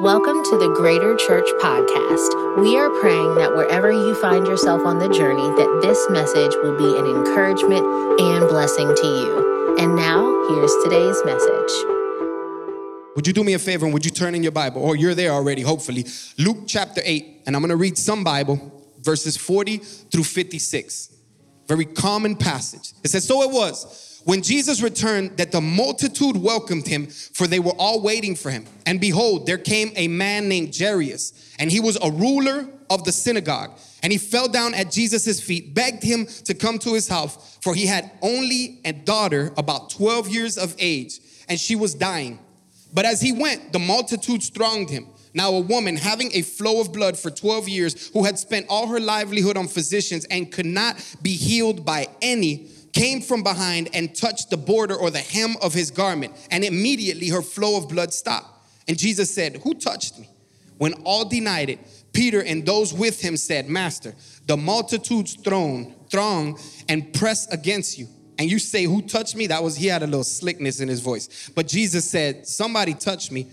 Welcome to the Greater Church Podcast. We are praying that wherever you find yourself on the journey, that this message will be an encouragement and blessing to you. And now, here's today's message. Would you do me a favor and would you turn in your Bible? Or you're there already, hopefully. Luke chapter 8, and I'm gonna read some Bible, verses 40 through 56. Very common passage. It says, So it was when Jesus returned that the multitude welcomed him, for they were all waiting for him. And behold, there came a man named Jairus, and he was a ruler of the synagogue. And he fell down at Jesus' feet, begged him to come to his house, for he had only a daughter about 12 years of age, and she was dying. But as he went, the multitudes thronged him. Now, a woman having a flow of blood for 12 years, who had spent all her livelihood on physicians and could not be healed by any, came from behind and touched the border or the hem of his garment, and immediately her flow of blood stopped. And Jesus said, Who touched me? When all denied it, Peter and those with him said, Master, the multitudes throng, throng and press against you. And you say, Who touched me? That was, he had a little slickness in his voice. But Jesus said, Somebody touched me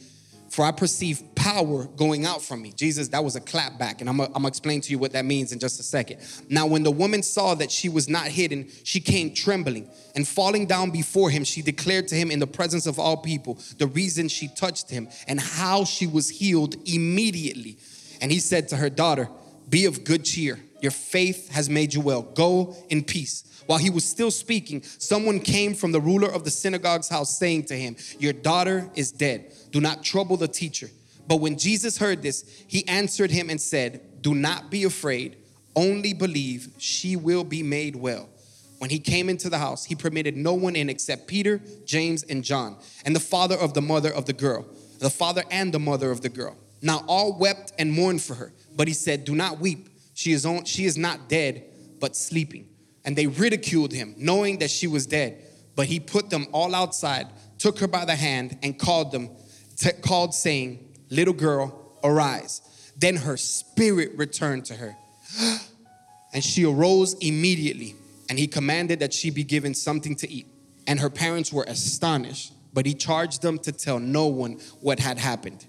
for I perceive power going out from me. Jesus, that was a clap back, and I'm gonna explain to you what that means in just a second. Now, when the woman saw that she was not hidden, she came trembling and falling down before him. She declared to him in the presence of all people the reason she touched him and how she was healed immediately. And he said to her daughter, Be of good cheer. Your faith has made you well. Go in peace. While he was still speaking, someone came from the ruler of the synagogue's house saying to him, Your daughter is dead. Do not trouble the teacher. But when Jesus heard this, he answered him and said, Do not be afraid, only believe she will be made well. When he came into the house, he permitted no one in except Peter, James, and John, and the father of the mother of the girl, the father and the mother of the girl. Now all wept and mourned for her, but he said, Do not weep. She is, on, she is not dead, but sleeping and they ridiculed him, knowing that she was dead. But he put them all outside, took her by the hand, and called them, t- called saying, Little girl, arise. Then her spirit returned to her. and she arose immediately, and he commanded that she be given something to eat. And her parents were astonished, but he charged them to tell no one what had happened.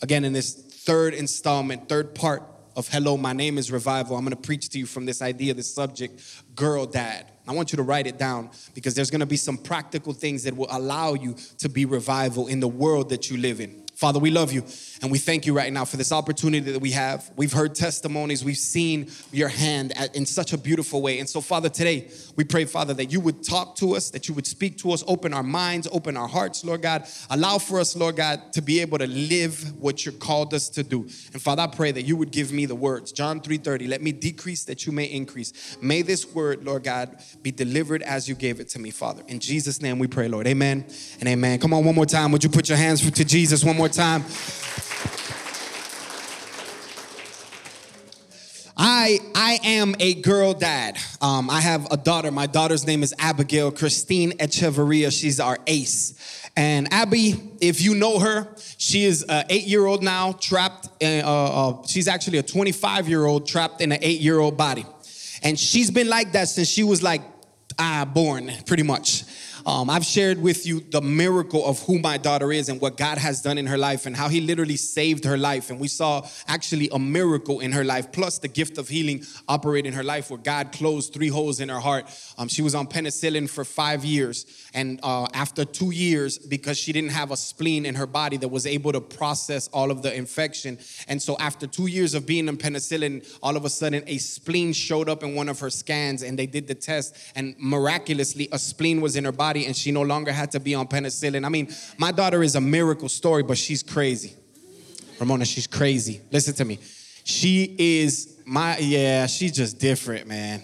Again, in this third installment, third part of Hello, my name is Revival. I'm to preach to you from this idea, this subject, girl dad. I want you to write it down because there's to be some practical things that will allow you to be revival in the world that you live in. Father, we love you and we thank you right now for this opportunity that we have. We've heard testimonies, we've seen your hand in such a beautiful way. And so, Father, today we pray, Father, that you would talk to us, that you would speak to us, open our minds, open our hearts, Lord God. Allow for us, Lord God, to be able to live what you're called us to do. And Father, I pray that you would give me the words. John 3:30, let me decrease that you may increase. May this word, Lord God, be delivered as you gave it to me, Father. In Jesus' name we pray, Lord. Amen and amen. Come on, one more time. Would you put your hands to Jesus one more time. I I am a girl dad. Um, I have a daughter. My daughter's name is Abigail Christine Echevarria. She's our ace. And Abby, if you know her, she is an eight-year-old now, trapped. In, uh, uh, she's actually a 25-year-old trapped in an eight-year-old body, and she's been like that since she was like ah, born, pretty much. Um, I've shared with you the miracle of who my daughter is and what God has done in her life and how He literally saved her life. And we saw actually a miracle in her life, plus the gift of healing operate in her life where God closed three holes in her heart. Um, she was on penicillin for five years. And uh, after two years, because she didn't have a spleen in her body that was able to process all of the infection. And so after two years of being on penicillin, all of a sudden a spleen showed up in one of her scans and they did the test. And miraculously, a spleen was in her body body and she no longer had to be on penicillin. I mean, my daughter is a miracle story, but she's crazy. Ramona, she's crazy. Listen to me. She is my, yeah, she's just different, man.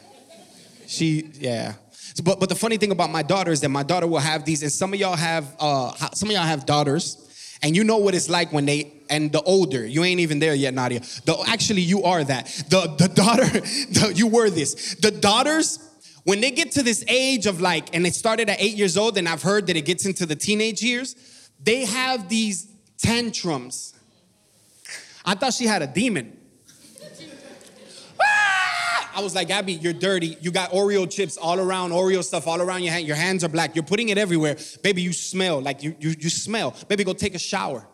She, yeah. So, but, but the funny thing about my daughter is that my daughter will have these, and some of y'all have, uh, some of y'all have daughters, and you know what it's like when they, and the older, you ain't even there yet, Nadia. The, actually, you are that. The, the daughter, the, you were this. The daughters, when they get to this age of like, and it started at eight years old, and I've heard that it gets into the teenage years, they have these tantrums. I thought she had a demon. Ah! I was like, Abby, you're dirty. You got Oreo chips all around, Oreo stuff all around your hand. Your hands are black. You're putting it everywhere. Baby, you smell like you, you, you smell. Baby, go take a shower.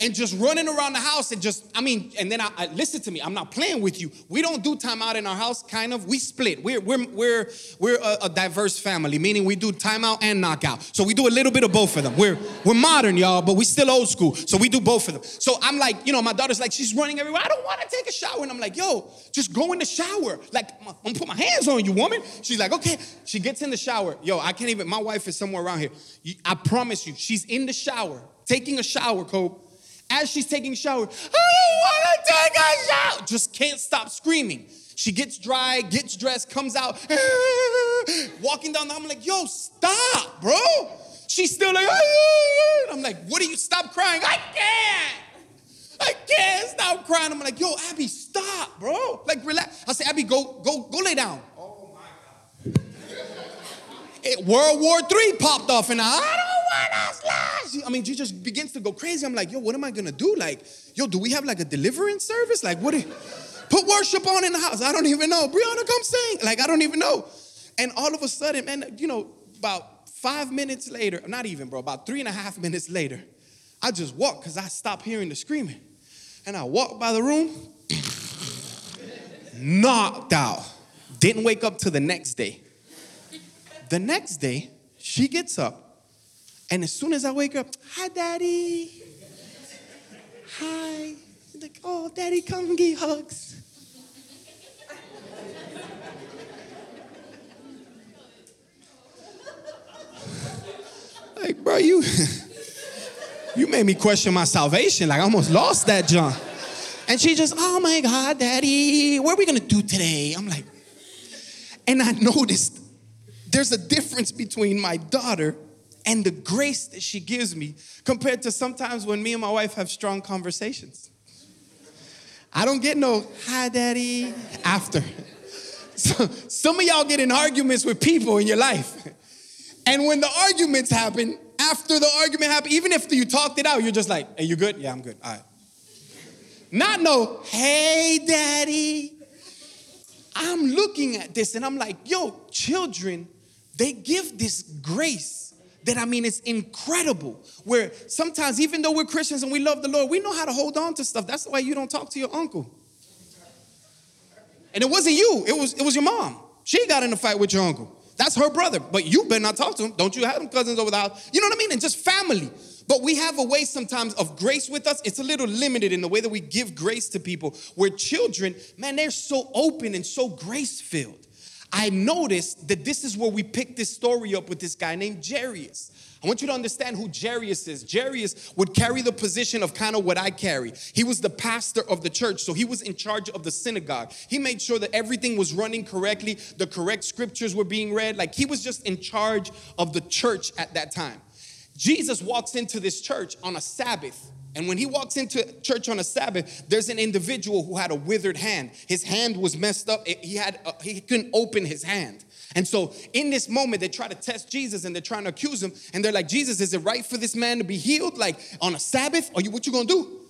And just running around the house and just, I mean, and then I, I listen to me. I'm not playing with you. We don't do timeout in our house. Kind of. We split. We're we're we're we're a, a diverse family, meaning we do timeout and knockout. So we do a little bit of both of them. We're we're modern, y'all, but we still old school. So we do both of them. So I'm like, you know, my daughter's like, she's running everywhere. I don't want to take a shower, and I'm like, yo, just go in the shower. Like, I'm gonna put my hands on you, woman. She's like, okay. She gets in the shower. Yo, I can't even. My wife is somewhere around here. I promise you, she's in the shower, taking a shower, Cope as she's taking a shower, I don't wanna take a shower. Just can't stop screaming. She gets dry, gets dressed, comes out, walking down the, I'm like, yo, stop, bro. She's still like, I'm like, what do you stop crying? I can't. I can't stop crying. I'm like, yo, Abby, stop, bro. Like, relax. I say, Abby, go, go, go lay down. Oh my God. It, World War III popped off, and I, I don't I mean, she just begins to go crazy. I'm like, yo, what am I gonna do? Like, yo, do we have like a deliverance service? Like, what? Put worship on in the house. I don't even know. Brianna, come sing. Like, I don't even know. And all of a sudden, man, you know, about five minutes later, not even, bro, about three and a half minutes later, I just walk because I stopped hearing the screaming. And I walked by the room, knocked out. Didn't wake up till the next day. The next day, she gets up, and as soon as I wake up, hi, daddy. Hi. Like, oh, daddy, come give hugs. like, bro, you you made me question my salvation. Like, I almost lost that John. And she just, oh my God, daddy, what are we gonna do today? I'm like, and I noticed there's a difference between my daughter and the grace that she gives me compared to sometimes when me and my wife have strong conversations. I don't get no, hi, daddy, after. So, some of y'all get in arguments with people in your life. And when the arguments happen, after the argument happened, even if you talked it out, you're just like, hey, you good? Yeah, I'm good. All right. Not no, hey, daddy. I'm looking at this and I'm like, yo, children, they give this grace that I mean, it's incredible. Where sometimes, even though we're Christians and we love the Lord, we know how to hold on to stuff. That's why you don't talk to your uncle. And it wasn't you, it was, it was your mom. She got in a fight with your uncle. That's her brother, but you better not talk to him. Don't you have them cousins over the house? You know what I mean? And just family. But we have a way sometimes of grace with us. It's a little limited in the way that we give grace to people. Where children, man, they're so open and so grace filled. I noticed that this is where we picked this story up with this guy named Jairus. I want you to understand who Jairus is. Jairus would carry the position of kind of what I carry. He was the pastor of the church, so he was in charge of the synagogue. He made sure that everything was running correctly, the correct scriptures were being read. Like he was just in charge of the church at that time. Jesus walks into this church on a Sabbath. And when he walks into church on a Sabbath, there's an individual who had a withered hand. His hand was messed up. He had a, he couldn't open his hand. And so in this moment, they try to test Jesus and they're trying to accuse him. And they're like, Jesus, is it right for this man to be healed? Like on a Sabbath? Or you what you gonna do?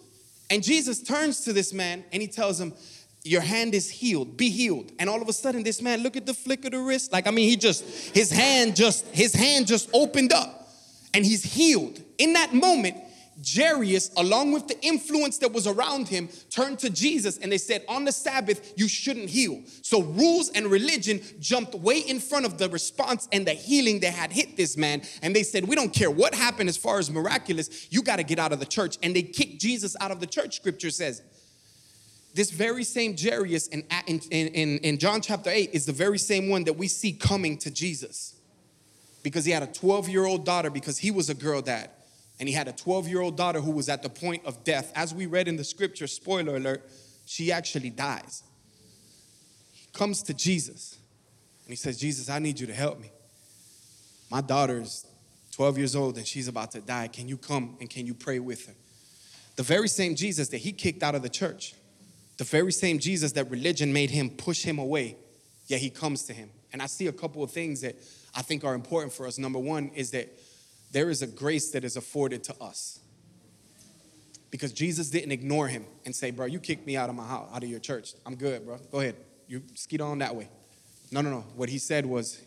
And Jesus turns to this man and he tells him, Your hand is healed, be healed. And all of a sudden, this man, look at the flick of the wrist. Like, I mean, he just, his hand just, his hand just opened up and he's healed. In that moment, Jairus, along with the influence that was around him, turned to Jesus and they said, On the Sabbath, you shouldn't heal. So, rules and religion jumped way in front of the response and the healing that had hit this man. And they said, We don't care what happened as far as miraculous, you got to get out of the church. And they kicked Jesus out of the church, scripture says. This very same Jairus in, in, in, in John chapter 8 is the very same one that we see coming to Jesus because he had a 12 year old daughter because he was a girl dad and he had a 12 year old daughter who was at the point of death. As we read in the scripture, spoiler alert, she actually dies. He comes to Jesus and he says, Jesus, I need you to help me. My daughter is 12 years old and she's about to die. Can you come and can you pray with her? The very same Jesus that he kicked out of the church, the very same Jesus that religion made him push him away, yet he comes to him. And I see a couple of things that I think are important for us. Number one is that there is a grace that is afforded to us. Because Jesus didn't ignore him and say, Bro, you kicked me out of my house, out of your church. I'm good, bro. Go ahead. You skeet on that way. No, no, no. What he said was,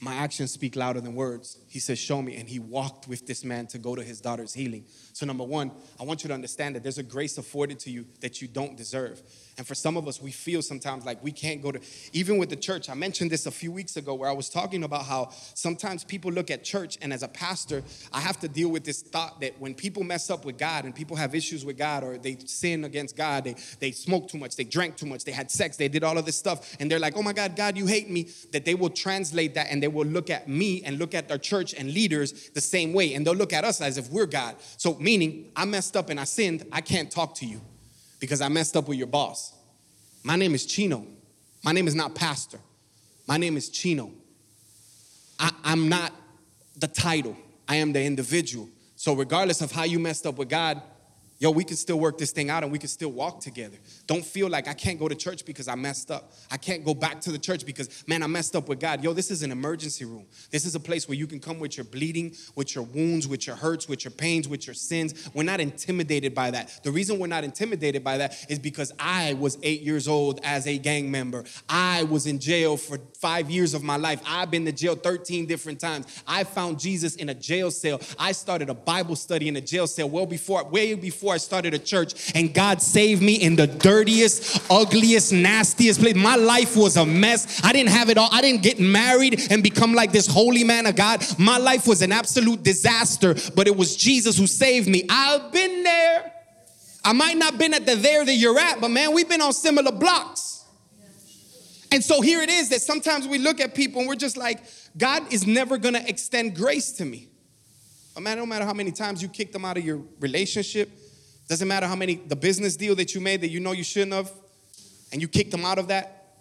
My actions speak louder than words. He says, Show me. And he walked with this man to go to his daughter's healing. So, number one, I want you to understand that there's a grace afforded to you that you don't deserve. And for some of us, we feel sometimes like we can't go to, even with the church. I mentioned this a few weeks ago where I was talking about how sometimes people look at church, and as a pastor, I have to deal with this thought that when people mess up with God and people have issues with God or they sin against God, they, they smoke too much, they drank too much, they had sex, they did all of this stuff, and they're like, oh my God, God, you hate me, that they will translate that and they will look at me and look at their church and leaders the same way. And they'll look at us as if we're God. So, meaning, I messed up and I sinned, I can't talk to you because I messed up with your boss. My name is Cheno. My name is not pastor. My name is Cheno. I, am not the title, I am the individual. So, regardless of how you messed up with God, yo, we can still work this thing out and we can still walk together. Don't feel like I can't go to church because I messed up. I can't go back to the church because, man, I messed up with God. Yo, this is an emergency room. This is a place where you can come with your bleeding, with your wounds, with your hurts, with your pains, with your sins. We're not intimidated by that. The reason we're not intimidated by that is because I was eight years old as a gang member. I was in jail for five years of my life. I've been to jail 13 different times. I found Jesus in a jail cell. I started a Bible study in a jail cell well before, way before I started a church, and God saved me in the dirtiest, ugliest, nastiest place. My life was a mess. I didn't have it all. I didn't get married and become like this holy man of God. My life was an absolute disaster, but it was Jesus who saved me. I've been there. I might not been at the there that you're at, but man, we've been on similar blocks. And so here it is that sometimes we look at people and we're just like, God is never gonna extend grace to me. But man, no matter how many times you kick them out of your relationship, doesn't matter how many, the business deal that you made that you know you shouldn't have, and you kicked them out of that.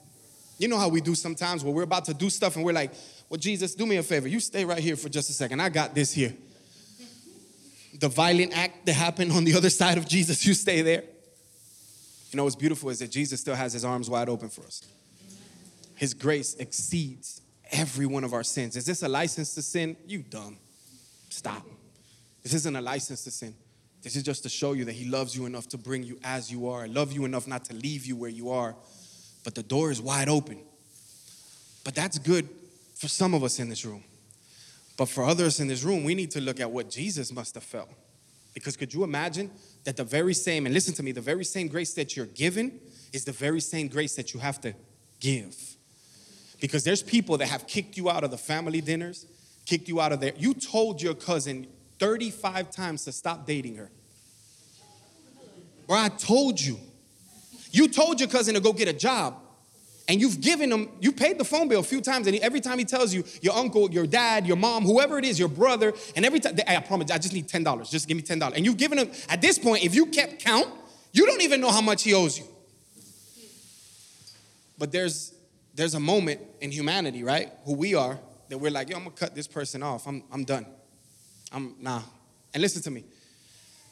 You know how we do sometimes where we're about to do stuff and we're like, well, Jesus, do me a favor. You stay right here for just a second. I got this here. The violent act that happened on the other side of Jesus, you stay there. You know what's beautiful is that Jesus still has his arms wide open for us. His grace exceeds every one of our sins. Is this a license to sin? You dumb. Stop. This isn't a license to sin. This is just to show you that He loves you enough to bring you as you are, love you enough not to leave you where you are. But the door is wide open. But that's good for some of us in this room. But for others in this room, we need to look at what Jesus must have felt. Because could you imagine that the very same, and listen to me, the very same grace that you're given is the very same grace that you have to give. Because there's people that have kicked you out of the family dinners, kicked you out of there. You told your cousin 35 times to stop dating her. Or I told you. You told your cousin to go get a job. And you've given him, you paid the phone bill a few times, and every time he tells you, your uncle, your dad, your mom, whoever it is, your brother, and every time, I promise, I just need $10. Just give me $10. And you've given him, at this point, if you kept count, you don't even know how much he owes you. But there's there's a moment in humanity, right? Who we are, that we're like, yo, I'm gonna cut this person off. I'm, I'm done. I'm nah. And listen to me.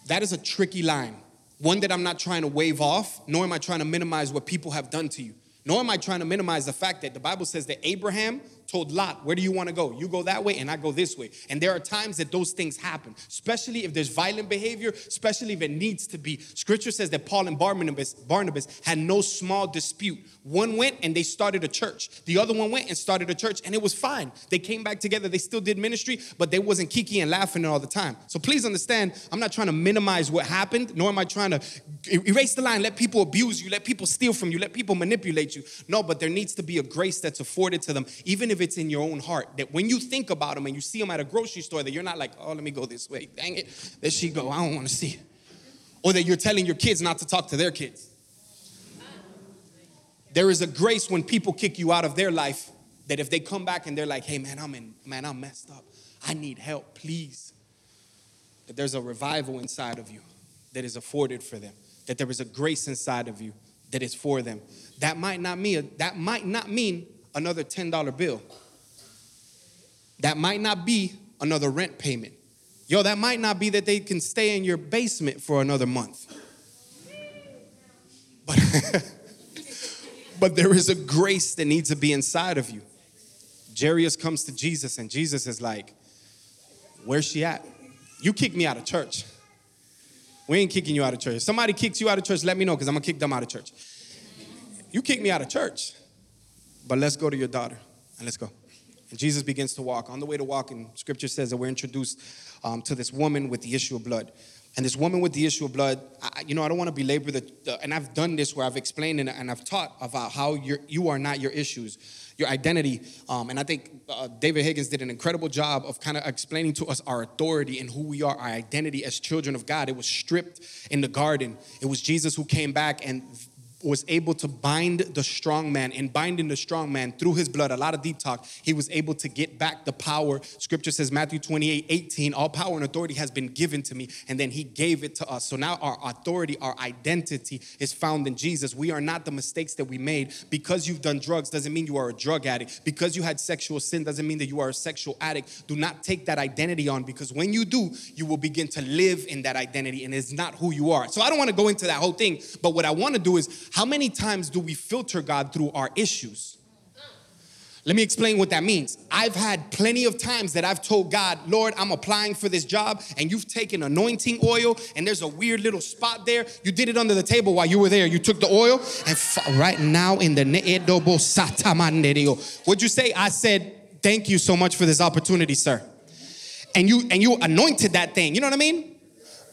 That is a tricky line. One that I'm not trying to wave off, nor am I trying to minimize what people have done to you. Nor am I trying to minimize the fact that the Bible says that Abraham told Lot, Where do you want to go? You go that way, and I go this way. And there are times that those things happen, especially if there's violent behavior, especially if it needs to be. Scripture says that Paul and Barnabas, Barnabas had no small dispute. One went and they started a church, the other one went and started a church, and it was fine. They came back together, they still did ministry, but they wasn't kiki and laughing all the time. So please understand, I'm not trying to minimize what happened, nor am I trying to erase the line, let people abuse you, let people steal from you, let people manipulate you. No, but there needs to be a grace that's afforded to them, even if it's in your own heart that when you think about them and you see them at a grocery store, that you're not like, oh, let me go this way. Dang it, there she go. I don't want to see. Or that you're telling your kids not to talk to their kids. There is a grace when people kick you out of their life that if they come back and they're like, hey man, I'm in, man, I'm messed up. I need help, please. That there's a revival inside of you that is afforded for them. That there is a grace inside of you that is for them. That might not mean that might not mean another $10 bill. That might not be another rent payment. Yo, that might not be that they can stay in your basement for another month. But, but there is a grace that needs to be inside of you. Jairus comes to Jesus, and Jesus is like, Where's she at? You kicked me out of church. We ain't kicking you out of church. If somebody kicks you out of church, let me know because I'm gonna kick them out of church. You kicked me out of church. But let's go to your daughter and let's go. And Jesus begins to walk. On the way to walking, scripture says that we're introduced um, to this woman with the issue of blood. And this woman with the issue of blood, I, you know, I don't want to belabor the, the, and I've done this where I've explained and, and I've taught about how you're, you are not your issues, your identity. Um, and I think uh, David Higgins did an incredible job of kind of explaining to us our authority and who we are, our identity as children of God. It was stripped in the garden. It was Jesus who came back and was able to bind the strong man. And binding the strong man through his blood a lot of deep talk he was able to get back the power. Scripture says matthew 28 18 all power and authority has been given to me and then he gave it to us. So now our authority our identity is found in jesus. We are not the mistakes that we made. Because you've done drugs doesn't mean you are a drug addict. Because you had sexual sin doesn't mean that you are a sexual addict. Do not take that identity on because when you do you will begin to live in that identity and it's not who you are. So i don't want to go into that whole thing but what i want to do is how many times do we filter God through our issues? Let me explain what that means. I've had plenty of times that I've told God, Lord, I'm applying for this job, and you've taken anointing oil, and there's a weird little spot there. You did it under the table while you were there. You took the oil, and right now in the needobo satamanderio. what'd you say? I said, Thank you so much for this opportunity, sir. And you and you anointed that thing. You know what I mean?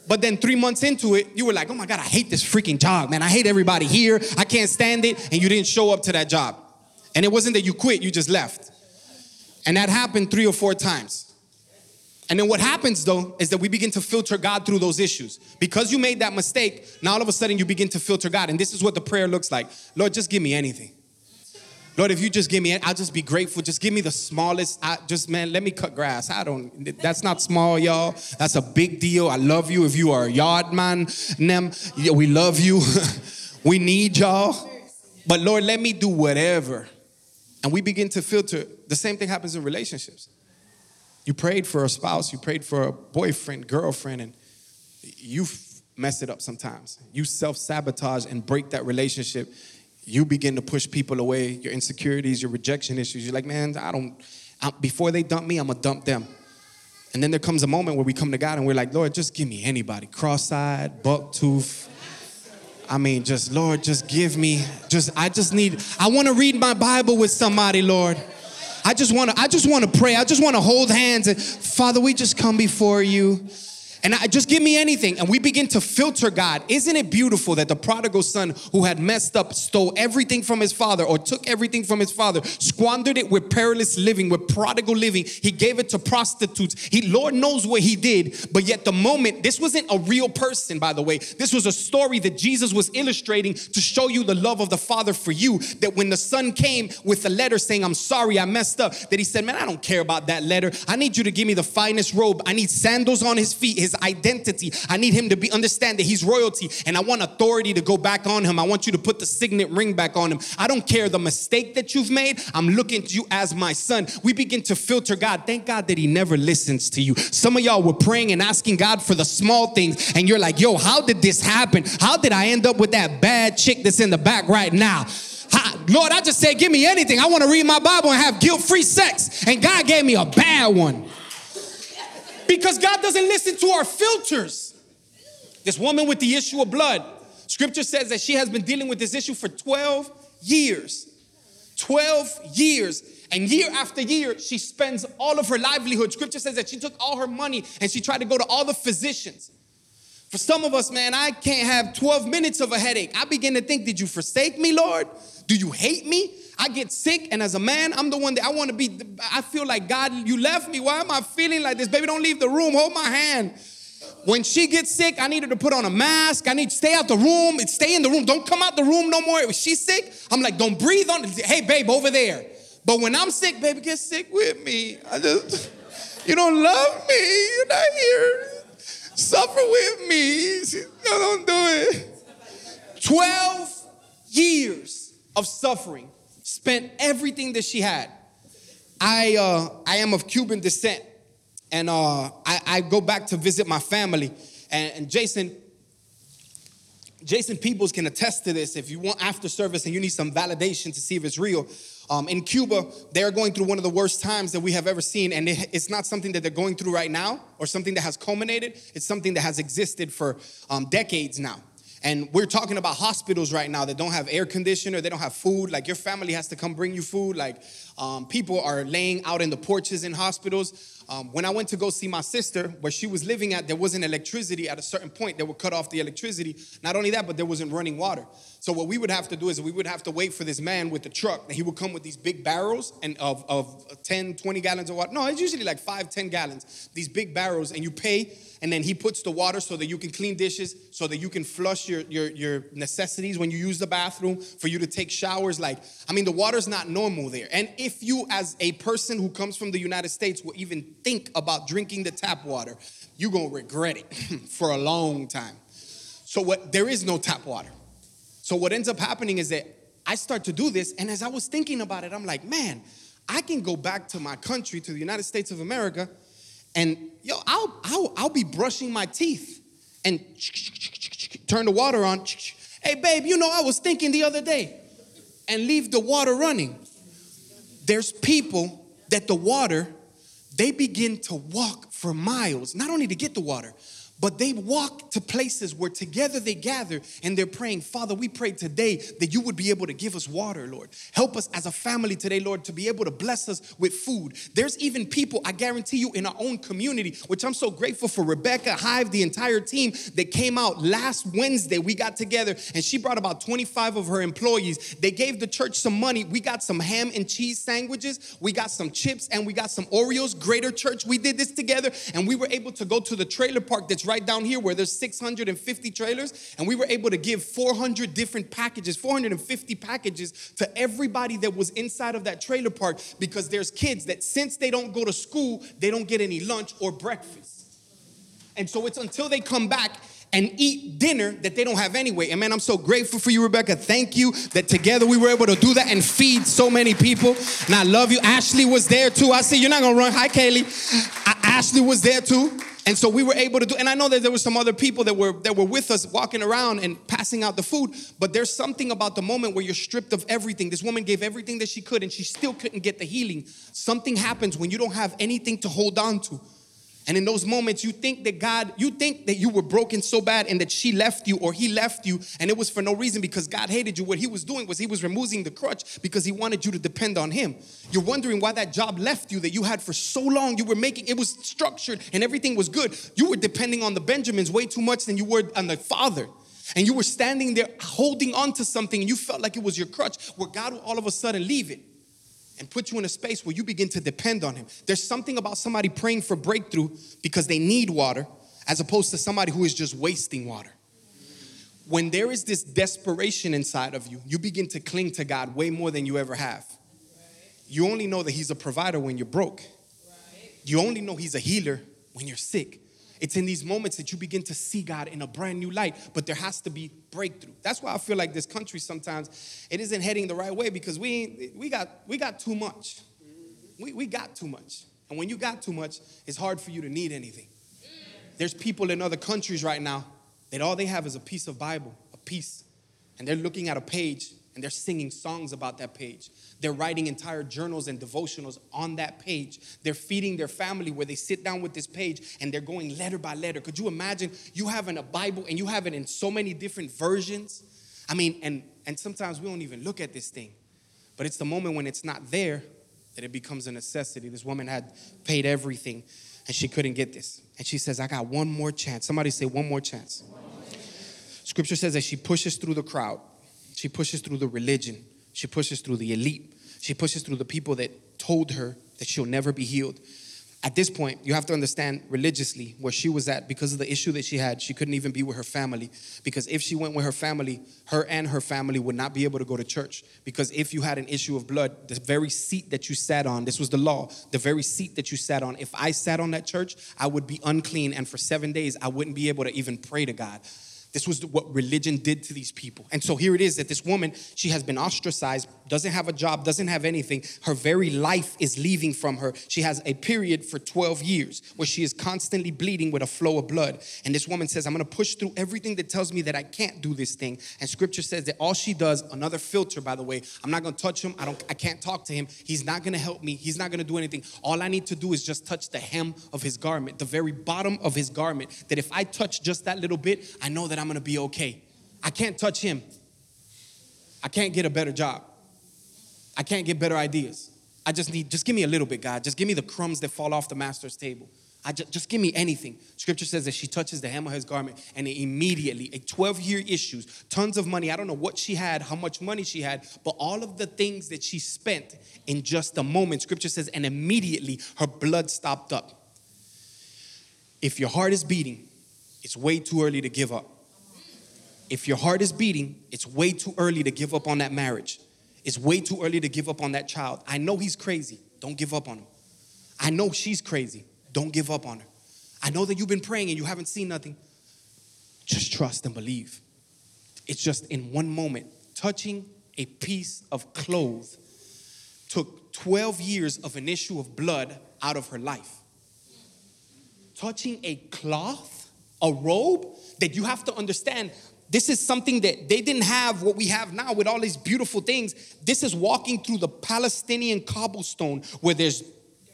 But then three months into it, you were like, oh my God, I hate this freaking job, man. I hate everybody here. I can't stand it. And you didn't show up to that job. And it wasn't that you quit, you just left. And that happened three or four times. And then what happens though is that we begin to filter God through those issues. Because you made that mistake, now all of a sudden you begin to filter God. And this is what the prayer looks like Lord, just give me anything. Lord, if you just give me, I'll just be grateful. Just give me the smallest. I just, man, let me cut grass. I don't, that's not small, y'all. That's a big deal. I love you. If you are a yard man, nem, we love you. we need y'all. But Lord, let me do whatever. And we begin to filter. The same thing happens in relationships. You prayed for a spouse, you prayed for a boyfriend, girlfriend, and you mess it up sometimes. You self sabotage and break that relationship you begin to push people away, your insecurities, your rejection issues. You're like, man, I don't, I, before they dump me, I'm gonna dump them. And then there comes a moment where we come to God and we're like, Lord, just give me anybody, cross-eyed, buck tooth. I mean, just Lord, just give me, just I just need, I want to read my Bible with somebody, Lord. I just want to, I just want to pray. I just want to hold hands and Father, we just come before you. And I, just give me anything. And we begin to filter God. Isn't it beautiful that the prodigal son who had messed up stole everything from his father or took everything from his father, squandered it with perilous living, with prodigal living. He gave it to prostitutes. He, Lord knows what he did. But yet the moment, this wasn't a real person, by the way. This was a story that Jesus was illustrating to show you the love of the father for you. That when the son came with a letter saying, I'm sorry, I messed up, that he said, man, I don't care about that letter. I need you to give me the finest robe. I need sandals on his feet, his identity. I need him to be understand that he's royalty and I want authority to go back on him. I want you to put the signet ring back on him. I don't care the mistake that you've made. I'm looking to you as my son. We begin to filter God. Thank God that he never listens to you. Some of y'all were praying and asking God for the small things and you're like, "Yo, how did this happen? How did I end up with that bad chick that's in the back right now?" Lord, I just said, give me anything. I want to read my Bible and have guilt free sex. And God gave me a bad one. Because God doesn't listen to our filters. This woman with the issue of blood, scripture says that she has been dealing with this issue for 12 years. 12 years. And year after year, she spends all of her livelihood. Scripture says that she took all her money and she tried to go to all the physicians. For some of us, man, I can't have 12 minutes of a headache. I begin to think, did you forsake me, Lord? Do you hate me? I get sick, and as a man, I'm the one that I want to be. I feel like God, you left me. Why am I feeling like this? Baby, don't leave the room. Hold my hand. When she gets sick, I need her to put on a mask. I need to stay out the room. Stay in the room. Don't come out the room no more. If she's sick, I'm like, don't breathe on. Hey, babe, over there. But when I'm sick, baby, get sick with me. I just, you don't love me. You're not here. Suffer with me. No, don't do it. 12 years of suffering spent everything that she had. I, uh, I am of Cuban descent, and uh, I, I, go back to visit my family. And, and Jason, Jason Peoples can attest to this. If you want after service and you need some validation to see if it's real, um, in Cuba, they are going through one of the worst times that we have ever seen, and it, it's not something that they're going through right now or something that has culminated. It's something that has existed for um, decades now. And we're talking about hospitals right now that don't have air conditioner, they don't have food. Like your family has to come bring you food. Like um, people are laying out in the porches in hospitals. Um, when I went to go see my sister, where she was living at, there wasn't electricity at a certain point. They would cut off the electricity. Not only that, but there wasn't running water. So what we would have to do is we would have to wait for this man with the truck. He would come with these big barrels and of, of 10, 20 gallons of water. No, it's usually like five, 10 gallons. These big barrels, and you pay and then he puts the water so that you can clean dishes, so that you can flush your, your, your necessities when you use the bathroom, for you to take showers. Like, I mean, the water's not normal there. And if you, as a person who comes from the United States, will even think about drinking the tap water, you're gonna regret it for a long time. So, what there is no tap water. So, what ends up happening is that I start to do this, and as I was thinking about it, I'm like, man, I can go back to my country, to the United States of America, and yo, I'll, I'll, I'll be brushing my teeth and turn the water on. Hey, babe, you know, I was thinking the other day and leave the water running. There's people that the water, they begin to walk for miles, not only to get the water, but they walk to places where together they gather and they're praying, Father, we pray today that you would be able to give us water, Lord. Help us as a family today, Lord, to be able to bless us with food. There's even people, I guarantee you, in our own community, which I'm so grateful for Rebecca, Hive, the entire team that came out last Wednesday. We got together and she brought about 25 of her employees. They gave the church some money. We got some ham and cheese sandwiches, we got some chips, and we got some Oreos. Greater Church, we did this together and we were able to go to the trailer park that's right down here where there's 650 trailers, and we were able to give 400 different packages, 450 packages to everybody that was inside of that trailer park because there's kids that since they don't go to school, they don't get any lunch or breakfast. And so it's until they come back and eat dinner that they don't have anyway. And man, I'm so grateful for you, Rebecca. Thank you that together we were able to do that and feed so many people. And I love you. Ashley was there too. I see you're not gonna run. Hi, Kaylee. Ashley was there too. And so we were able to do, and I know that there were some other people that were that were with us walking around and passing out the food, but there's something about the moment where you're stripped of everything. This woman gave everything that she could and she still couldn't get the healing. Something happens when you don't have anything to hold on to. And in those moments, you think that God, you think that you were broken so bad and that she left you or he left you, and it was for no reason because God hated you. What he was doing was he was removing the crutch because he wanted you to depend on him. You're wondering why that job left you that you had for so long. You were making it was structured and everything was good. You were depending on the Benjamins way too much than you were on the father. And you were standing there holding on to something and you felt like it was your crutch, where God will all of a sudden leave it and put you in a space where you begin to depend on Him. There's something about somebody praying for breakthrough because they need water as opposed to somebody who is just wasting water. When there is this desperation inside of you, you begin to cling to God way more than you ever have. You only know that He's a provider when you're broke, you only know He's a healer when you're sick. It's in these moments that you begin to see God in a brand new light, but there has to be breakthrough. That's why I feel like this country sometimes it isn't heading the right way because we we got we got too much. We, we got too much. And when you got too much, it's hard for you to need anything. There's people in other countries right now that all they have is a piece of Bible, a piece, and they're looking at a page and they're singing songs about that page. They're writing entire journals and devotionals on that page. They're feeding their family where they sit down with this page and they're going letter by letter. Could you imagine you having a Bible and you have it in so many different versions? I mean, and and sometimes we don't even look at this thing. But it's the moment when it's not there that it becomes a necessity. This woman had paid everything and she couldn't get this. And she says, I got one more chance. Somebody say, one more chance. Scripture says that she pushes through the crowd she pushes through the religion. She pushes through the elite. She pushes through the people that told her that she'll never be healed. At this point, you have to understand religiously where she was at because of the issue that she had. She couldn't even be with her family because if she went with her family, her and her family would not be able to go to church. Because if you had an issue of blood, the very seat that you sat on, this was the law, the very seat that you sat on, if I sat on that church, I would be unclean. And for seven days, I wouldn't be able to even pray to God. This was what religion did to these people. And so here it is that this woman, she has been ostracized, doesn't have a job, doesn't have anything. Her very life is leaving from her. She has a period for 12 years where she is constantly bleeding with a flow of blood. And this woman says, I'm gonna push through everything that tells me that I can't do this thing. And scripture says that all she does, another filter, by the way, I'm not gonna touch him, I don't I can't talk to him, he's not gonna help me, he's not gonna do anything. All I need to do is just touch the hem of his garment, the very bottom of his garment. That if I touch just that little bit, I know that I'm gonna be okay. I can't touch him. I can't get a better job. I can't get better ideas. I just need, just give me a little bit, God. Just give me the crumbs that fall off the master's table. I just, just give me anything. Scripture says that she touches the hem of his garment and immediately, a 12 year issues, tons of money. I don't know what she had, how much money she had, but all of the things that she spent in just a moment, scripture says, and immediately her blood stopped up. If your heart is beating, it's way too early to give up. If your heart is beating, it's way too early to give up on that marriage. It's way too early to give up on that child. I know he's crazy. Don't give up on him. I know she's crazy. Don't give up on her. I know that you've been praying and you haven't seen nothing. Just trust and believe. It's just in one moment, touching a piece of cloth took 12 years of an issue of blood out of her life. Touching a cloth, a robe that you have to understand this is something that they didn't have what we have now with all these beautiful things. This is walking through the Palestinian cobblestone where there's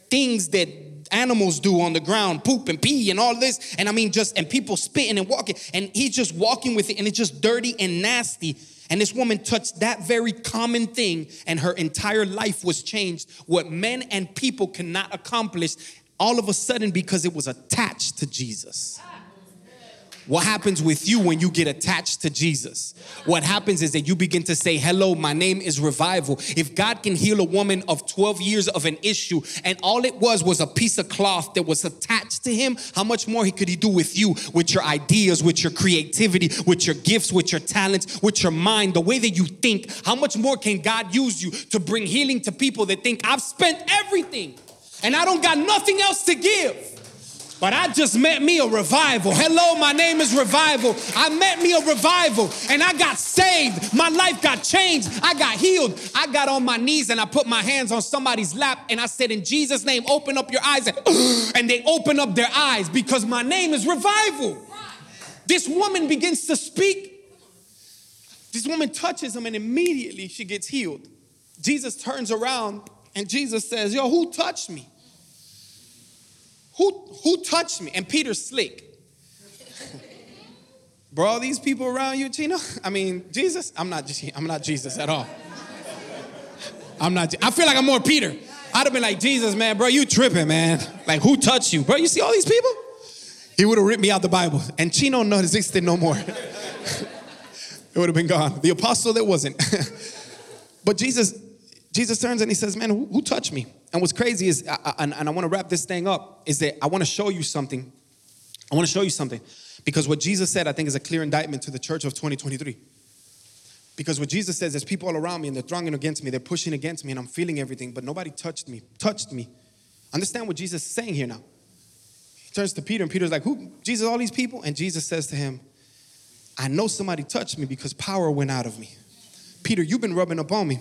things that animals do on the ground, poop and pee and all this. And I mean, just, and people spitting and walking. And he's just walking with it and it's just dirty and nasty. And this woman touched that very common thing, and her entire life was changed. What men and people cannot accomplish all of a sudden because it was attached to Jesus. What happens with you when you get attached to Jesus? What happens is that you begin to say, Hello, my name is revival. If God can heal a woman of 12 years of an issue and all it was was a piece of cloth that was attached to him, how much more could he do with you, with your ideas, with your creativity, with your gifts, with your talents, with your mind, the way that you think? How much more can God use you to bring healing to people that think, I've spent everything and I don't got nothing else to give? But I just met me a revival. Hello, my name is Revival. I met me a revival and I got saved. My life got changed. I got healed. I got on my knees and I put my hands on somebody's lap and I said, In Jesus' name, open up your eyes. And they open up their eyes because my name is Revival. This woman begins to speak. This woman touches him and immediately she gets healed. Jesus turns around and Jesus says, Yo, who touched me? Who, who touched me? And Peter's slick. Bro, all these people around you, Cheno? I mean, Jesus? I'm not, I'm not Jesus at all. I'm not, I feel like I'm more Peter. I'd have been like, Jesus, man, bro, you tripping, man. Like, who touched you? Bro, you see all these people? He would have ripped me out the Bible. And Cheno no existed no more. it would have been gone. The apostle that wasn't. but Jesus, Jesus turns and he says, Man, who, who touched me? And what's crazy is, I, and, and I want to wrap this thing up, is that I want to show you something. I want to show you something. Because what Jesus said, I think, is a clear indictment to the church of 2023. Because what Jesus says, there's people all around me and they're thronging against me, they're pushing against me, and I'm feeling everything, but nobody touched me, touched me. Understand what Jesus is saying here now. He turns to Peter, and Peter's like, Who? Jesus, all these people? And Jesus says to him, I know somebody touched me because power went out of me. Peter, you've been rubbing up on me,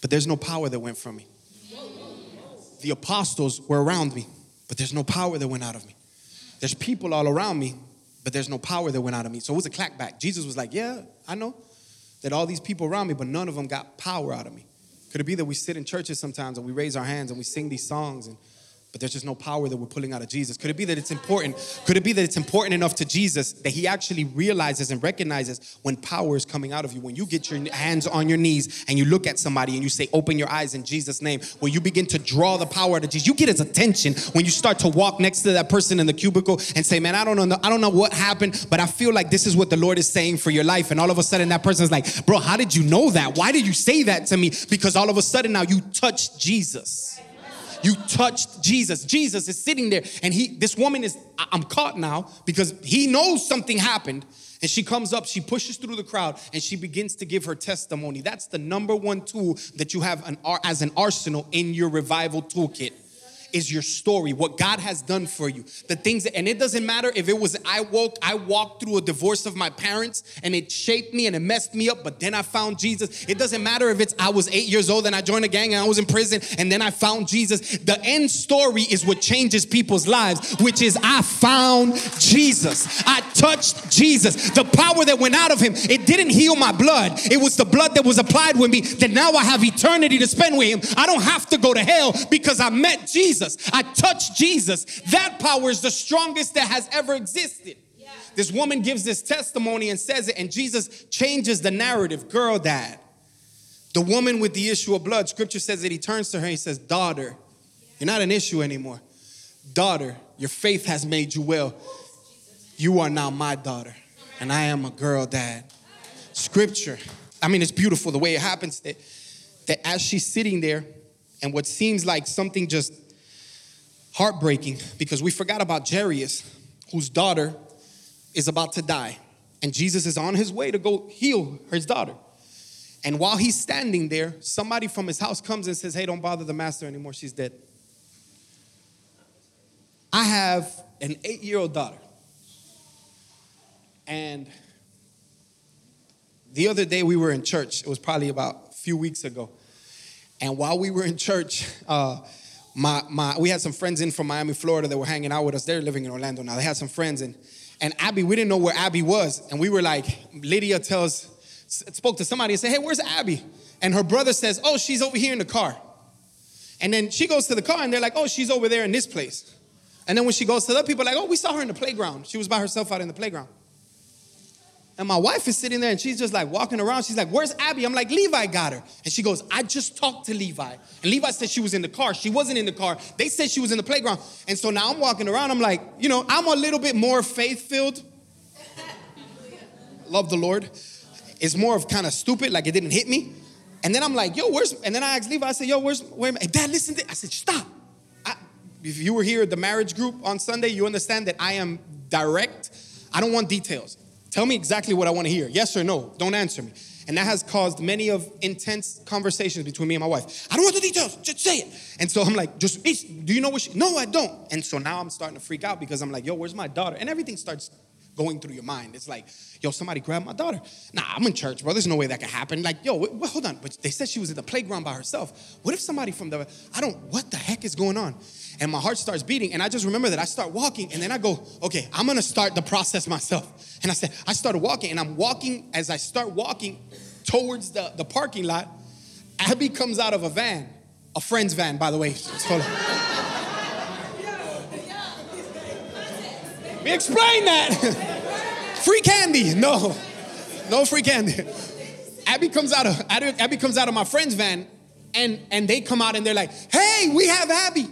but there's no power that went from me the apostles were around me, but there's no power that went out of me. There's people all around me, but there's no power that went out of me. So it was a clackback. Jesus was like, Yeah, I know that all these people around me, but none of them got power out of me. Could it be that we sit in churches sometimes and we raise our hands and we sing these songs and but there's just no power that we're pulling out of Jesus. Could it be that it's important? Could it be that it's important enough to Jesus that he actually realizes and recognizes when power is coming out of you? When you get your hands on your knees and you look at somebody and you say, Open your eyes in Jesus' name, when you begin to draw the power out of Jesus, you get his attention when you start to walk next to that person in the cubicle and say, Man, I don't know, I don't know what happened, but I feel like this is what the Lord is saying for your life. And all of a sudden that person's like, Bro, how did you know that? Why did you say that to me? Because all of a sudden now you touched Jesus. You touched Jesus. Jesus is sitting there, and he, this woman is, I'm caught now because he knows something happened. And she comes up, she pushes through the crowd, and she begins to give her testimony. That's the number one tool that you have an, as an arsenal in your revival toolkit is your story, what God has done for you. The things that, and it doesn't matter if it was I woke, I walked through a divorce of my parents and it shaped me and it messed me up, but then I found Jesus. It doesn't matter if it's I was eight years old and I joined a gang and I was in prison and then I found Jesus. The end story is what changes people's lives, which is I found Jesus. I touched Jesus. The power that went out of him, it didn't heal my blood. It was the blood that was applied with me that now I have eternity to spend with him. I don't have to go to hell because I met Jesus. Jesus. I touch Jesus. That power is the strongest that has ever existed. This woman gives this testimony and says it, and Jesus changes the narrative. Girl, dad. The woman with the issue of blood, scripture says that he turns to her and he says, Daughter, you're not an issue anymore. Daughter, your faith has made you well. You are now my daughter, and I am a girl dad. Scripture, I mean, it's beautiful the way it happens that, that as she's sitting there, and what seems like something just heartbreaking because we forgot about Jairus, whose daughter is about to die. And Jesus is on his way to go heal his daughter. And while he's standing there, somebody from his house comes and says, Hey, don't bother the master anymore. She's dead. I have an eight year old daughter. And the other day we were in church, it was probably about a few weeks ago. And while we were in church, uh, my, my, we had some friends in from Miami, Florida that were hanging out with us. They're living in Orlando now. They had some friends in. And Abby, we didn't know where Abby was. And we were like, Lydia tells, spoke to somebody and said, Hey, where's Abby? And her brother says, Oh, she's over here in the car. And then she goes to the car and they're like, Oh, she's over there in this place. And then when she goes to the people, like, Oh, we saw her in the playground. She was by herself out in the playground. And my wife is sitting there and she's just like walking around. She's like, Where's Abby? I'm like, Levi got her. And she goes, I just talked to Levi. And Levi said she was in the car. She wasn't in the car. They said she was in the playground. And so now I'm walking around. I'm like, you know, I'm a little bit more faith filled. Love the Lord. It's more of kind of stupid, like it didn't hit me. And then I'm like, yo, where's, and then I asked Levi, I said, yo, where's, where I? Dad, listen to I said, stop. I, if you were here at the marriage group on Sunday, you understand that I am direct. I don't want details. Tell me exactly what I want to hear. Yes or no. Don't answer me. And that has caused many of intense conversations between me and my wife. I don't want the details. Just say it. And so I'm like, just do you know what she? No, I don't. And so now I'm starting to freak out because I'm like, yo, where's my daughter? And everything starts going through your mind. It's like, yo, somebody grabbed my daughter. Nah, I'm in church, bro. There's no way that could happen. Like, yo, wait, wait, hold on. But they said she was in the playground by herself. What if somebody from the, I don't, what the heck is going on? And my heart starts beating. And I just remember that I start walking and then I go, okay, I'm gonna start the process myself. And I said, I started walking and I'm walking, as I start walking towards the, the parking lot, Abby comes out of a van, a friend's van, by the way. Me explain that. free candy. No, no free candy. Abby comes out of Abby comes out of my friend's van, and and they come out and they're like, "Hey, we have Abby,"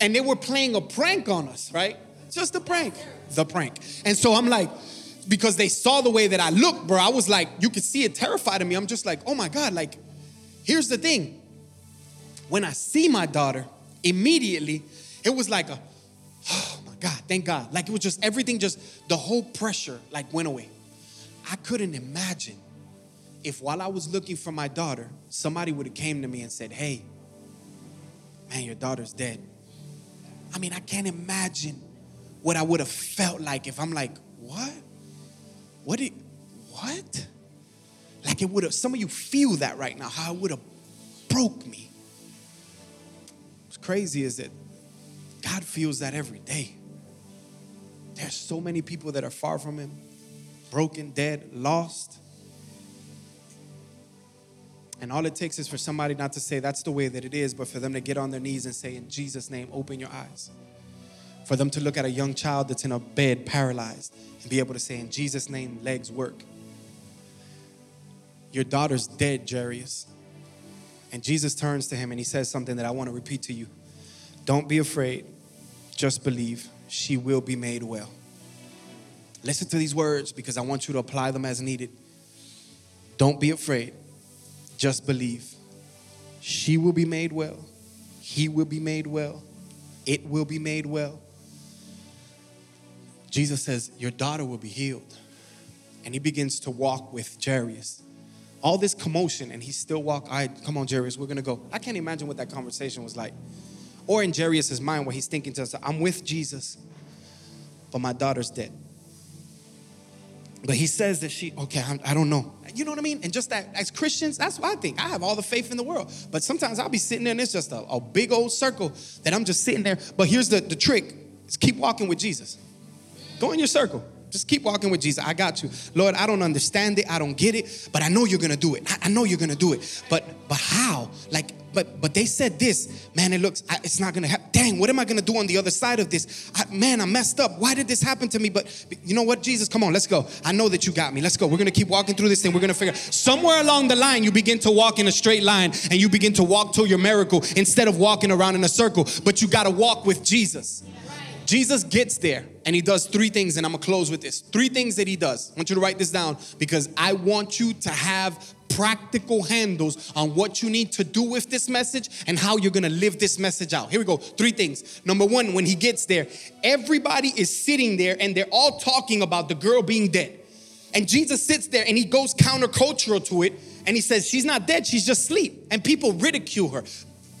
and they were playing a prank on us, right? Just a prank, the prank. And so I'm like, because they saw the way that I looked, bro. I was like, you could see it terrified of me. I'm just like, oh my god, like, here's the thing. When I see my daughter, immediately it was like a, oh my God, thank God. Like it was just everything, just the whole pressure like went away. I couldn't imagine if while I was looking for my daughter, somebody would have came to me and said, hey, man, your daughter's dead. I mean, I can't imagine what I would have felt like if I'm like, what? What did, what? Like it would have, some of you feel that right now, how it would have broke me. What's crazy is that God feels that every day. There's so many people that are far from Him, broken, dead, lost. And all it takes is for somebody not to say that's the way that it is, but for them to get on their knees and say, In Jesus' name, open your eyes. For them to look at a young child that's in a bed paralyzed and be able to say, In Jesus' name, legs work. Your daughter's dead, Jairus. And Jesus turns to him and he says something that I want to repeat to you. Don't be afraid, just believe. She will be made well. Listen to these words because I want you to apply them as needed. Don't be afraid, just believe. She will be made well. He will be made well. It will be made well. Jesus says, Your daughter will be healed. And he begins to walk with Jairus. All this commotion, and he still walk. I come on, Jairus, we're gonna go. I can't imagine what that conversation was like. Or in Jairus' mind, where he's thinking to himself, I'm with Jesus, but my daughter's dead. But he says that she, okay, I'm, I do not know. You know what I mean? And just that, as Christians, that's what I think. I have all the faith in the world. But sometimes I'll be sitting there and it's just a, a big old circle that I'm just sitting there. But here's the, the trick is keep walking with Jesus. Go in your circle. Just keep walking with Jesus. I got you. Lord, I don't understand it. I don't get it, but I know you're gonna do it. I, I know you're gonna do it. But but how? Like, but but they said this, man, it looks, it's not gonna happen. Dang, what am I gonna do on the other side of this? I, man, I messed up. Why did this happen to me? But you know what, Jesus, come on, let's go. I know that you got me. Let's go. We're gonna keep walking through this thing. We're gonna figure somewhere along the line, you begin to walk in a straight line and you begin to walk to your miracle instead of walking around in a circle. But you gotta walk with Jesus. Jesus gets there and he does three things, and I'm gonna close with this. Three things that he does. I want you to write this down because I want you to have practical handles on what you need to do with this message and how you're gonna live this message out. Here we go. Three things. Number one, when he gets there, everybody is sitting there and they're all talking about the girl being dead. And Jesus sits there and he goes countercultural to it and he says, She's not dead, she's just asleep. And people ridicule her.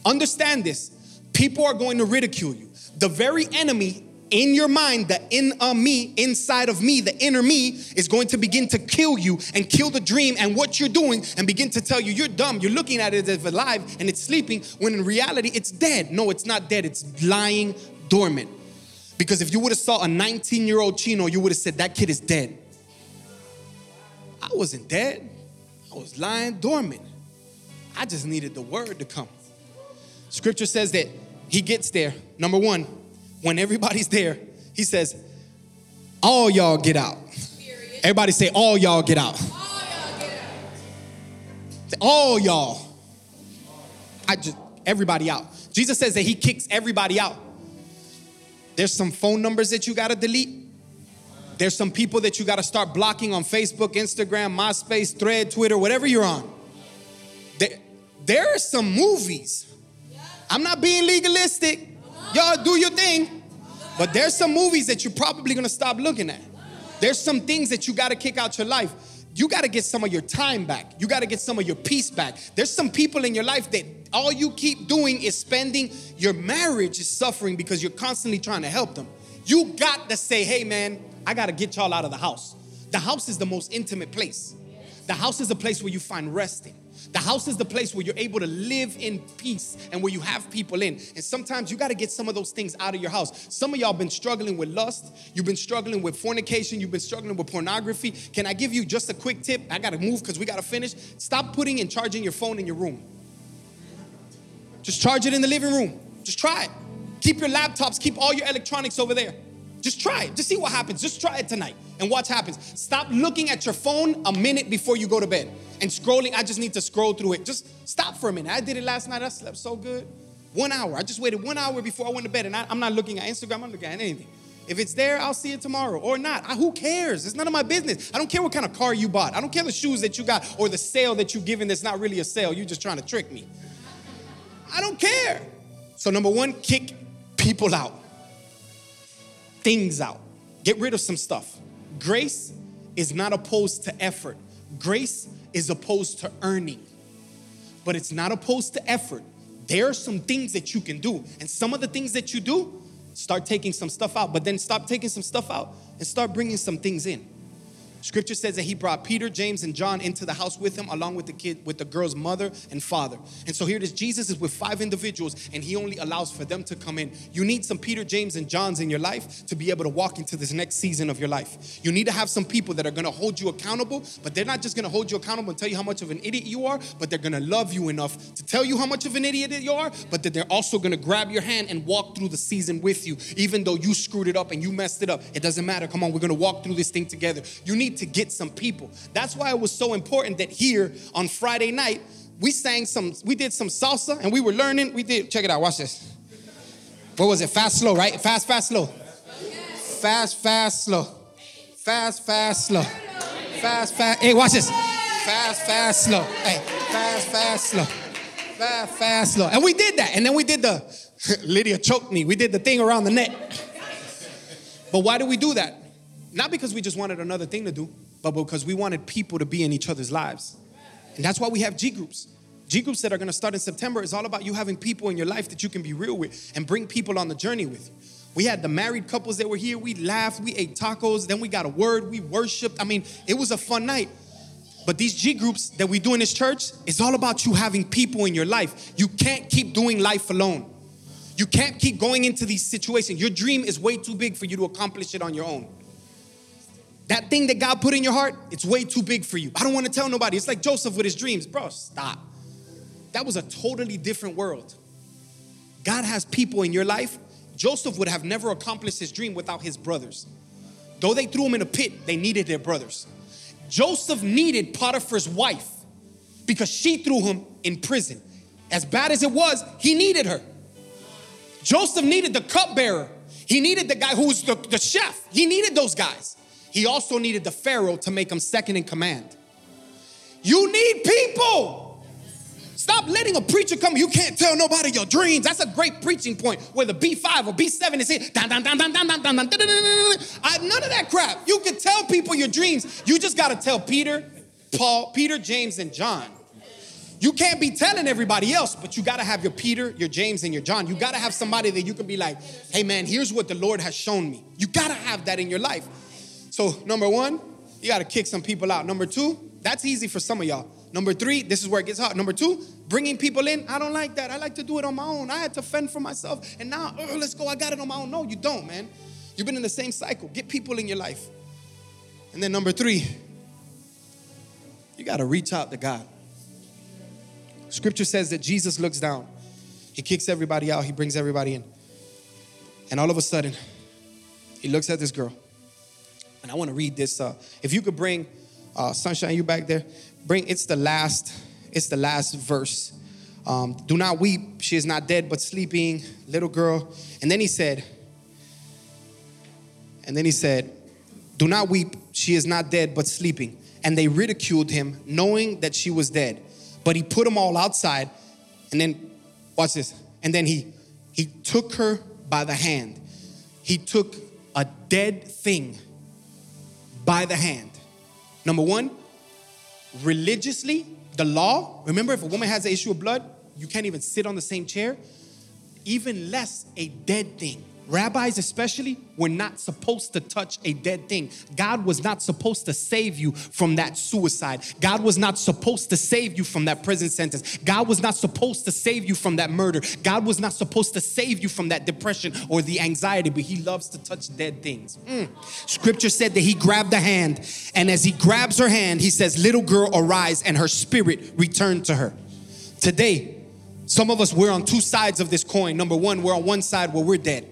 Understand this people are going to ridicule you. The very enemy in your mind, the in uh, me, inside of me, the inner me is going to begin to kill you and kill the dream and what you're doing and begin to tell you you're dumb. You're looking at it as alive and it's sleeping when in reality it's dead. No, it's not dead, it's lying dormant. Because if you would have saw a 19 year old Cheno, you would have said that kid is dead. I wasn't dead, I was lying dormant. I just needed the word to come. Scripture says that he gets there. Number one, when everybody's there, he says, All y'all get out. Everybody say, All y'all get out. All y'all. I just, everybody out. Jesus says that he kicks everybody out. There's some phone numbers that you gotta delete. There's some people that you gotta start blocking on Facebook, Instagram, MySpace, Thread, Twitter, whatever you're on. There, there are some movies. I'm not being legalistic. Y'all do your thing. But there's some movies that you're probably gonna stop looking at. There's some things that you gotta kick out your life. You gotta get some of your time back. You gotta get some of your peace back. There's some people in your life that all you keep doing is spending, your marriage is suffering because you're constantly trying to help them. You got to say, hey man, I gotta get y'all out of the house. The house is the most intimate place. The house is a place where you find rest in. The house is the place where you're able to live in peace and where you have people in. And sometimes you got to get some of those things out of your house. Some of y'all been struggling with lust, you've been struggling with fornication, you've been struggling with pornography. Can I give you just a quick tip? I got to move because we got to finish. Stop putting and charging your phone in your room. Just charge it in the living room. Just try it. Keep your laptops, keep all your electronics over there. Just try it. Just see what happens. Just try it tonight and watch happens. Stop looking at your phone a minute before you go to bed and scrolling. I just need to scroll through it. Just stop for a minute. I did it last night. I slept so good. One hour. I just waited one hour before I went to bed, and I, am not looking at Instagram. I'm looking at anything. If it's there, I'll see it tomorrow or not. I, who cares? It's none of my business. I don't care what kind of car you bought. I don't care the shoes that you got or the sale that you given that's not really a sale. You're just trying to trick me. I don't care. So, number one, kick people out, things out, get rid of some stuff. Grace is not opposed to effort, grace is opposed to earning, but it's not opposed to effort. There are some things that you can do, and some of the things that you do, start taking some stuff out, but then stop taking some stuff out and start bringing some things in. Scripture says that he brought Peter, James, and John into the house with him, along with the kid, with the girl's mother and father. And so here it is Jesus is with five individuals, and he only allows for them to come in. You need some Peter, James, and Johns in your life to be able to walk into this next season of your life. You need to have some people that are gonna hold you accountable, but they're not just gonna hold you accountable and tell you how much of an idiot you are, but they're gonna love you enough to tell you how much of an idiot you are, but that they're also gonna grab your hand and walk through the season with you, even though you screwed it up and you messed it up. It doesn't matter. Come on, we're gonna walk through this thing together. You need to get some people. That's why it was so important that here on Friday night, we sang some, we did some salsa and we were learning. We did, check it out, watch this. What was it? Fast, slow, right? Fast, fast, slow. Fast, fast, slow. Fast, fast, slow. Fast, fast. Hey, watch this. Fast, fast, slow. Hey, fast, fast, slow. Fast, fast, slow. And we did that. And then we did the, Lydia choked me. We did the thing around the neck. But why did we do that? Not because we just wanted another thing to do, but because we wanted people to be in each other's lives. And that's why we have G groups. G groups that are gonna start in September is all about you having people in your life that you can be real with and bring people on the journey with you. We had the married couples that were here. We laughed, we ate tacos, then we got a word, we worshiped. I mean, it was a fun night. But these G groups that we do in this church is all about you having people in your life. You can't keep doing life alone. You can't keep going into these situations. Your dream is way too big for you to accomplish it on your own. That thing that God put in your heart, it's way too big for you. I don't want to tell nobody. It's like Joseph with his dreams. Bro, stop. That was a totally different world. God has people in your life. Joseph would have never accomplished his dream without his brothers. Though they threw him in a pit, they needed their brothers. Joseph needed Potiphar's wife because she threw him in prison. As bad as it was, he needed her. Joseph needed the cupbearer. He needed the guy who was the, the chef. He needed those guys. He also needed the Pharaoh to make him second in command. You need people. Stop letting a preacher come. You can't tell nobody your dreams. That's a great preaching point where the B5 or B7 is it. None of that crap. You can tell people your dreams. You just got to tell Peter, Paul, Peter, James, and John. You can't be telling everybody else, but you got to have your Peter, your James, and your John. You got to have somebody that you can be like, hey man, here's what the Lord has shown me. You got to have that in your life. So, number one, you got to kick some people out. Number two, that's easy for some of y'all. Number three, this is where it gets hard. Number two, bringing people in. I don't like that. I like to do it on my own. I had to fend for myself. And now, oh, let's go. I got it on my own. No, you don't, man. You've been in the same cycle. Get people in your life. And then number three, you got to reach out to God. Scripture says that Jesus looks down. He kicks everybody out. He brings everybody in. And all of a sudden, he looks at this girl. And I want to read this. Uh, if you could bring uh, Sunshine, you back there. Bring it's the last it's the last verse. Um, do not weep she is not dead but sleeping little girl. And then he said and then he said do not weep she is not dead but sleeping. And they ridiculed him knowing that she was dead. But he put them all outside and then watch this. And then he he took her by the hand. He took a dead thing by the hand number one religiously, the law, remember if a woman has an issue of blood, you can't even sit on the same chair, even less a dead thing. Rabbis, especially, were not supposed to touch a dead thing. God was not supposed to save you from that suicide. God was not supposed to save you from that prison sentence. God was not supposed to save you from that murder. God was not supposed to save you from that depression or the anxiety, but He loves to touch dead things. Mm. Scripture said that He grabbed the hand, and as He grabs her hand, He says, Little girl, arise, and her spirit returned to her. Today, some of us, we're on two sides of this coin. Number one, we're on one side where we're dead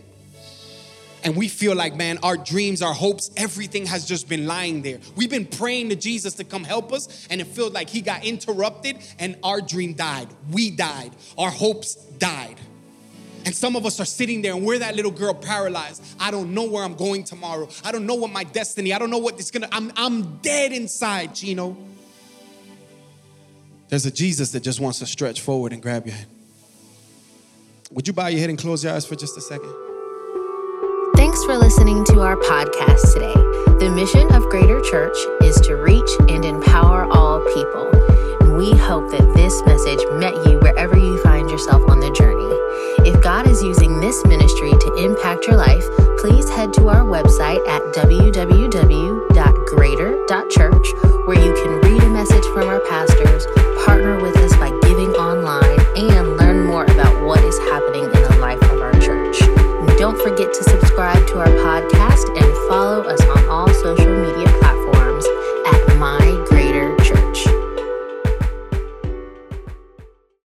and we feel like, man, our dreams, our hopes, everything has just been lying there. We've been praying to Jesus to come help us, and it feels like He got interrupted and our dream died. We died. Our hopes died. And some of us are sitting there and we're that little girl paralyzed. I don't know where I'm going tomorrow. I don't know what my destiny, I don't know what it's gonna, I'm, I'm dead inside, Cheno. There's a Jesus that just wants to stretch forward and grab your hand. Would you bow your head and close your eyes for just a second? Thanks for listening to our podcast today. The mission of Greater Church is to reach and empower all people. We hope that this message met you wherever you find yourself on the journey. If God is using this ministry to impact your life, please head to our website at www.greater.church where you can read a message from our pastors, partner with us by giving online, and Don't forget to subscribe to our podcast and follow us on